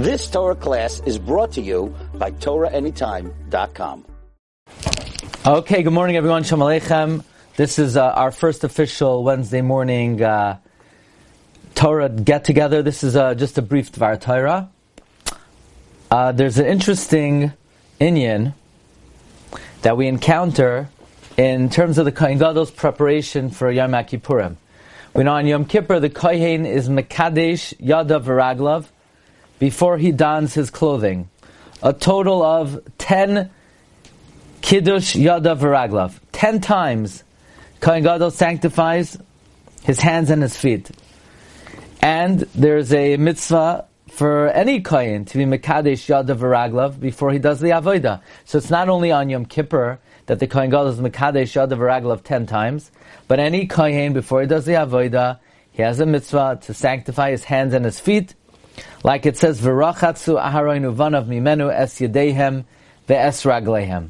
This Torah class is brought to you by TorahAnytime.com. Okay, good morning everyone. Shalom Aleichem. This is uh, our first official Wednesday morning uh, Torah get together. This is uh, just a brief Dvar Torah. Uh, there's an interesting Inyan that we encounter in terms of the Kohen Gadol's preparation for Yom Kippurim. We know on Yom Kippur the Kohen is Mekadesh Yadav Varaglav before he dons his clothing. A total of ten Kiddush Yadav Varaglav. Ten times Kohen Gadol sanctifies his hands and his feet. And there's a mitzvah for any Kohen to be Mekadesh Yadav Varaglav before he does the Avodah. So it's not only on Yom Kippur that the Kohen Gadol is Mekadesh Yadav Varaglav ten times, but any Kohen before he does the Avodah, he has a mitzvah to sanctify his hands and his feet like it says, "V'rachatzu aharon uvanav mimenu es yedehem ve'es raglehem."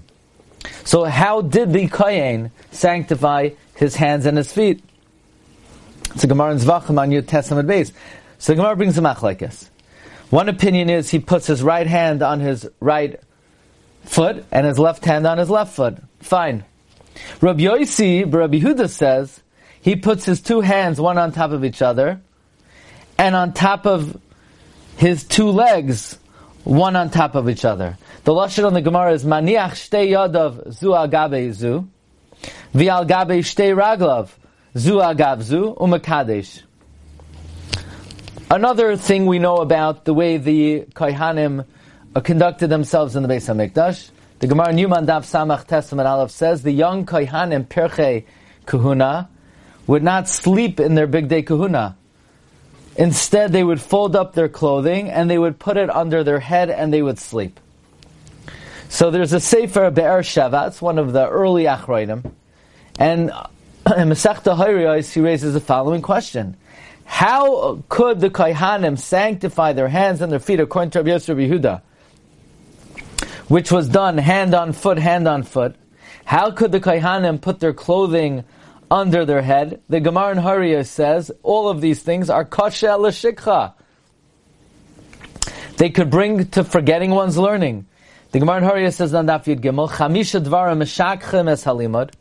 So, how did the kohen sanctify his hands and his feet? It's a Gemara in Zvachim on Yud Tes amud beis. So, the Gemara brings a machlekes. One opinion is he puts his right hand on his right foot and his left hand on his left foot. Fine. Rabbi Yosi, Rabbi Yehuda says he puts his two hands one on top of each other, and on top of his two legs, one on top of each other. The lashon on the Gemara is maniach shtei yadav zu agabe zu, vial gabe shtei raglav zu agav zu umakadesh. Another thing we know about the way the Kohanim uh, conducted themselves in the Beis Hamikdash, the Gemara in Yoma Daf Samach Tes amud Aleph says the young Kohanim Pirchei Kahuna would not sleep in their bigdei Kahuna. Instead, they would fold up their clothing and they would put it under their head and they would sleep. So there's a Sefer Be'er Sheva, it's one of the early Achroinim. And in Masechta Hayriyos, he raises the following question. How could the Kaihanim sanctify their hands and their feet according to Rabbi Yehuda? Which was done hand on foot, hand on foot. How could the Kaihanim put their clothing under their head. The Gemara in Hariya says all of these things are kasha l'shikha. They could bring to forgetting one's learning. The Gemara in Hariya says on Daf Yud Gimel, Chamisha dvarim meshakchem es halimud.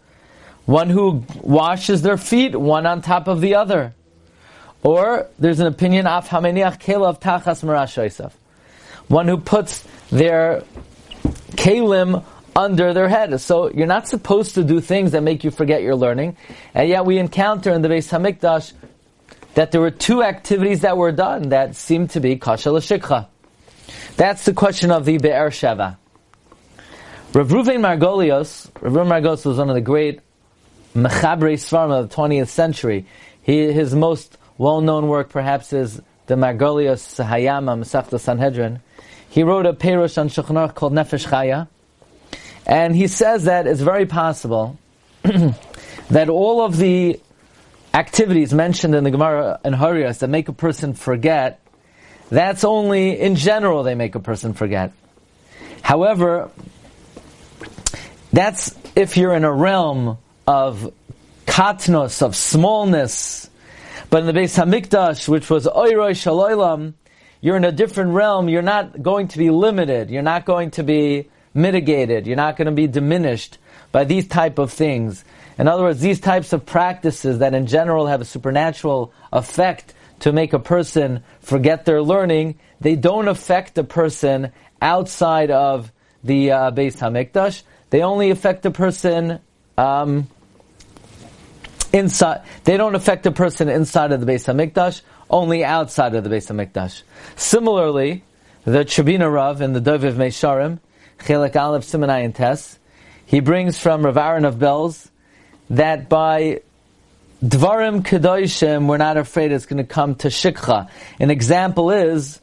One who washes their feet, one on top of the other. Or there's an opinion of hameniach kelav tachas marash One who puts their kalim under their head. So you're not supposed to do things that make you forget your learning. And yet we encounter in the Beis Hamikdash that there were two activities that were done that seemed to be kasha l'shikha. That's the question of the Be'er Sheva. Rav Ruven Margolios, Rav Ruven Margolios was one of the great mechabrei svarim of the 20th century. He, his most well-known work perhaps is the Margolios Hayama Masechta Sanhedrin. He wrote a perush on Shulchan called Nefesh Chaya, and he says that it's very possible that all of the activities mentioned in the Gemara and Harias that make a person forget, that's only in general they make a person forget. However, that's if you're in a realm of katnos, of smallness. But in the Beis Hamikdash, which was Oiroi Shaloilam, you're in a different realm. You're not going to be limited. You're not going to be mitigated. You're not going to be diminished by these type of things. In other words, these types of practices that in general have a supernatural effect to make a person forget their learning, they don't affect a person outside of the uh, Beis Hamikdash. They only affect a person um, inside. They don't affect a person inside of the Beis Hamikdash, only outside of the Beis Hamikdash. Similarly, the Tchebiner Rav in the Doveiv Meisharim, Chelik Aleph Simonai and Tes. He brings from Rav Aaron of Belz that by Dvarim Kedoshim, we're not afraid it's going to come to Shikha. An example is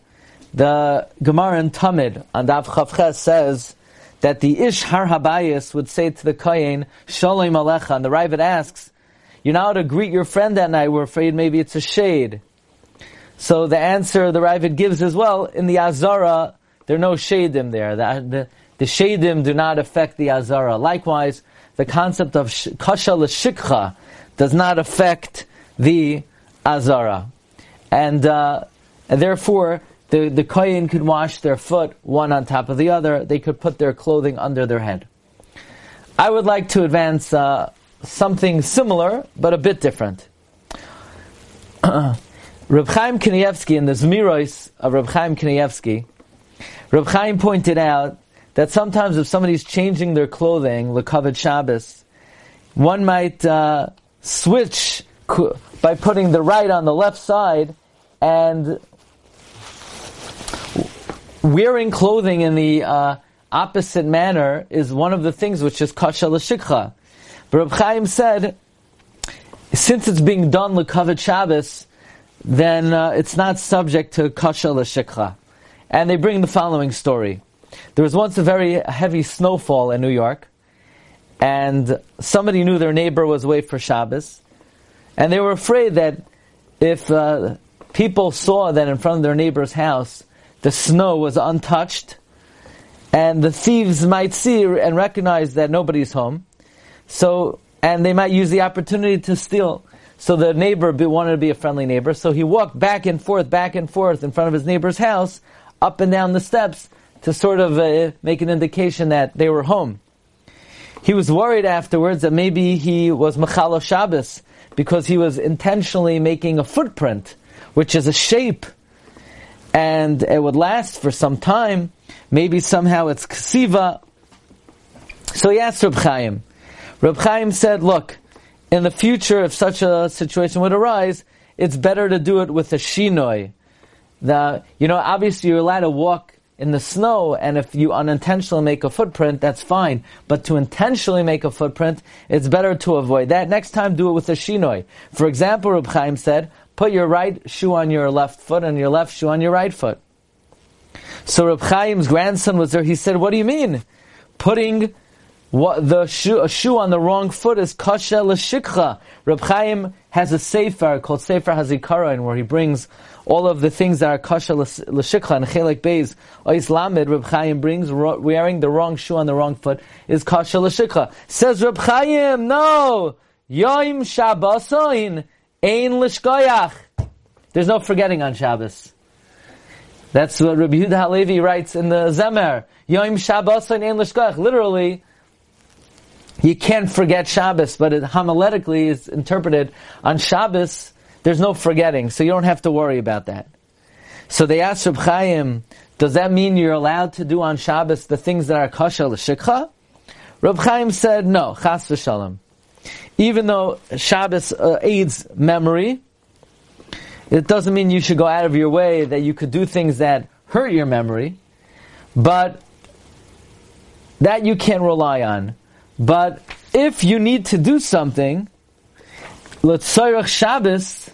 the Gemara in Tamid on Dav Chavches says that the Ish Har Habayis would say to the Kohen, Shalom Alecha. And the Raavad asks, You're not to greet your friend that night, we're afraid maybe it's a shed. So the answer the Raavad gives as well, in the Azara, there are no shadim there. The, the, the shadim do not affect the azara. Likewise, the concept of kasha l'shikcha does not affect the azara, and, uh, and therefore the, the kohen could wash their foot one on top of the other. They could put their clothing under their head. I would like to advance uh, something similar, but a bit different. Reb Chaim Kanievsky in the Zmiros of Reb Chaim Kanievsky, Reb Chaim pointed out that sometimes if somebody's changing their clothing, Lekavod Shabbos, one might uh, switch by putting the right on the left side and wearing clothing in the uh, opposite manner is one of the things which is kasha l'shikcha. But Reb Chaim said, since it's being done lekavod Shabbos, then uh, it's not subject to kasha l'shikcha. And they bring the following story. There was once a very heavy snowfall in New York, and somebody knew their neighbor was away for Shabbos, and they were afraid that if uh, people saw that in front of their neighbor's house the snow was untouched, and the thieves might see and recognize that nobody's home, so and they might use the opportunity to steal. So the neighbor wanted to be a friendly neighbor, so he walked back and forth, back and forth in front of his neighbor's house, up and down the steps to sort of uh, make an indication that they were home. He was worried afterwards that maybe he was Machalo Shabbos because he was intentionally making a footprint, which is a shape, and it would last for some time. Maybe somehow it's ksiva. So he asked Reb Chaim. Reb Chaim said, look, in the future, if such a situation would arise, it's better to do it with a shinoi. The, you know, obviously you're allowed to walk in the snow, and if you unintentionally make a footprint, that's fine. But to intentionally make a footprint, it's better to avoid that. Next time, do it with a shinoi. For example, Reb Chaim said, put your right shoe on your left foot and your left shoe on your right foot. So Reb Chaim's grandson was there. He said, "What do you mean? Putting what the shoe, a shoe on the wrong foot is kasha l'shikcha." Reb Chaim has a sefer called Sefer Hazikaron, where he brings all of the things that are kasha l'shikha and chelik beis ois lamed Reb Chaim brings wearing the wrong shoe on the wrong foot is kasha l'shikha. Says Reb Chaim, no, yoim shabbosain ein l'shkoyach. There's no forgetting on Shabbos. That's what Rabbi Yehuda Halevi writes in the Zemer. Yoim shabbosain ein l'shkoyach. Literally, you can't forget Shabbos, but it homiletically is interpreted on Shabbos there's no forgetting, so you don't have to worry about that. So they asked Reb Chaim, does that mean you're allowed to do on Shabbos the things that are kosher l'shikha? Reb Chaim said, no, chas v'shalom. Even though Shabbos uh, aids memory, it doesn't mean you should go out of your way that you could do things that hurt your memory, but that you can't rely on. But if you need to do something, let's Shabbos,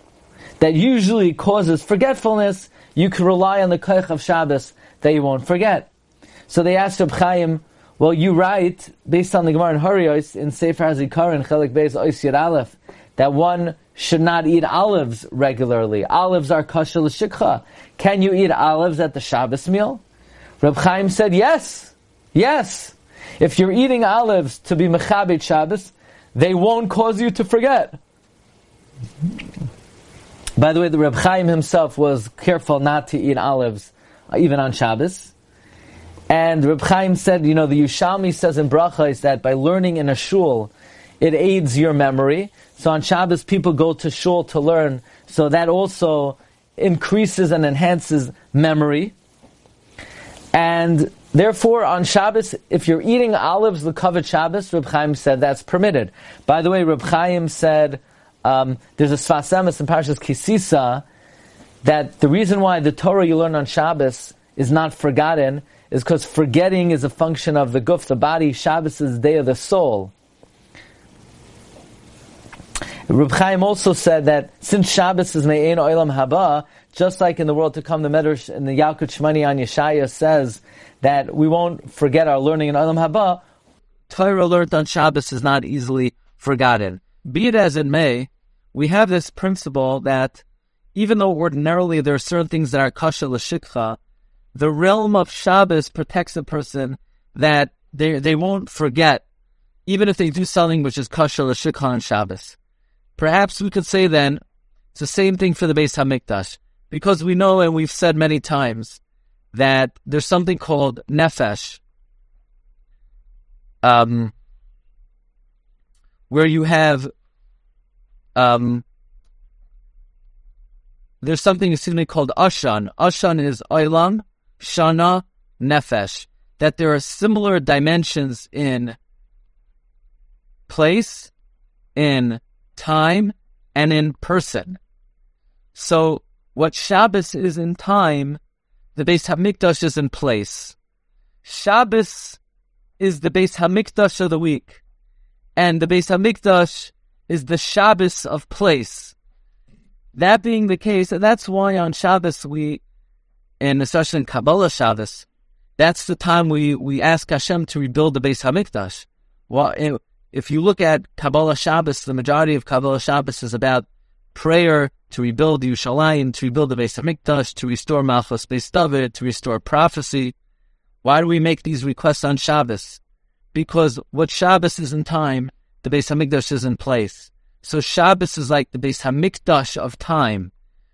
that usually causes forgetfulness, you can rely on the koich of Shabbos that you won't forget. So they asked Reb Chaim, well, you write, based on the Gemara in Harios, in Sefer HaZikaron Chelik Beis Ois Yad Aleph, that one should not eat olives regularly. Olives are kosher l'shikcha. Can you eat olives at the Shabbos meal? Reb Chaim said, yes, yes. If you're eating olives to be mechabed Shabbos, they won't cause you to forget. By the way, the Reb Chaim himself was careful not to eat olives, uh, even on Shabbos. And Reb Chaim said, you know, the Yerushalmi says in Bracha is that by learning in a shul, it aids your memory. So on Shabbos, people go to shul to learn. So that also increases and enhances memory. And therefore, on Shabbos, if you're eating olives, the covered Shabbos, Reb Chaim said that's permitted. By the way, Reb Chaim said um, there's a Sfas Emes in Parshas Kisisa that the reason why the Torah you learn on Shabbos is not forgotten is because forgetting is a function of the guf, the body. Shabbos is the day of the soul. Reb Chaim also said that since Shabbos is Me'en Olam Haba, just like in the world to come, the Medrash in the Yalkut Shimoni on Yeshaya says that we won't forget our learning in Olam Haba. Torah learned on Shabbos is not easily forgotten. Be it as it may, we have this principle that even though ordinarily there are certain things that are kasha l'shikha, the realm of Shabbos protects a person that they they won't forget, even if they do something which is kasha l'shikha on Shabbos. Perhaps we could say then it's the same thing for the Beis Hamikdash. because we know and we've said many times that there's something called nefesh, um, where you have um, there's something excuse me called ashan. Ashan is olam, shana, nefesh. That there are similar dimensions in place, in time, and in person. So what Shabbos is in time, the Beis Hamikdash is in place. Shabbos is the Beis Hamikdash of the week, and the Beis Hamikdash is the Shabbos of place. That being the case, that's why on Shabbos we, and especially in Kabbalah Shabbos, that's the time we, we ask Hashem to rebuild the Beis Hamikdash. Well, eh, if you look at Kabbalah Shabbos, the majority of Kabbalah Shabbos is about prayer to rebuild Yerushalayim, to rebuild the Beis Hamikdash, to restore Malchus Beis David, to restore prophecy. Why do we make these requests on Shabbos? Because what Shabbos is in time, the Beis Hamikdash is in place. So Shabbos is like the Beis Hamikdash of time.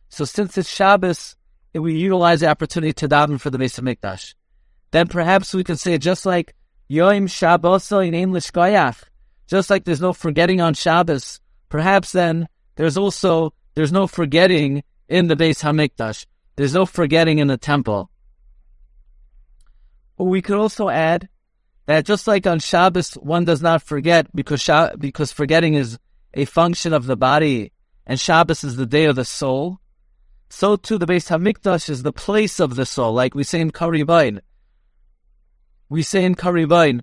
So since it's Shabbos, we utilize the opportunity to daven for the Beis Hamikdash. Then perhaps we can say just like Yom Shabbosoin ein l'shkoyach, just like there's no forgetting on Shabbos, perhaps then there's also there's no forgetting in the Beis Hamikdash. There's no forgetting in the temple. We could also add that just like on Shabbos, one does not forget because Shab- because forgetting is a function of the body, and Shabbos is the day of the soul. So too, the Beis Hamikdash is the place of the soul, like we say in Kah Ribon. We say in Kah Ribon,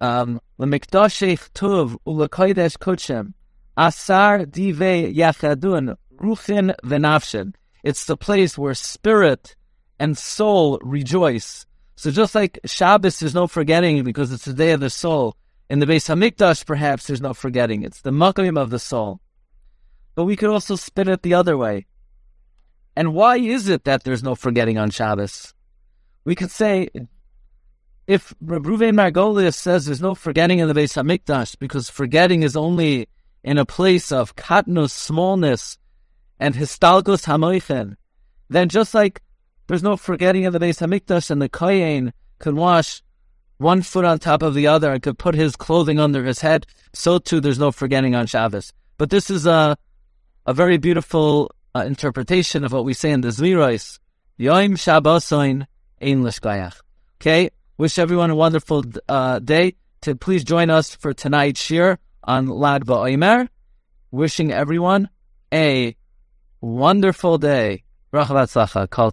um, "Lemikdashech tuv ulakodesh kochem." Asar dive yachadun ruchin v'nafshin. It's the place where spirit and soul rejoice. So just like Shabbos, there's no forgetting because it's the day of the soul. In the Beis Hamikdash, perhaps there's no forgetting. It's the makom of the soul. But we could also spin it the other way. And why is it that there's no forgetting on Shabbos? We could say, if Ruven Margolius says there's no forgetting in the Beis Hamikdash because forgetting is only in a place of katnus, smallness, and histalgus hamoichen, then just like there's no forgetting of the Beis Hamikdash and the Kohen could wash one foot on top of the other and could put his clothing under his head, so too there's no forgetting on Shabbos. But this is a a very beautiful uh, interpretation of what we say in the Zvirois. Yom Shabbosoin Ein Lishgayach. Okay, wish everyone a wonderful uh, day. To please join us for tonight's shiur on Lag BaOmer. Wishing everyone a wonderful day. Kol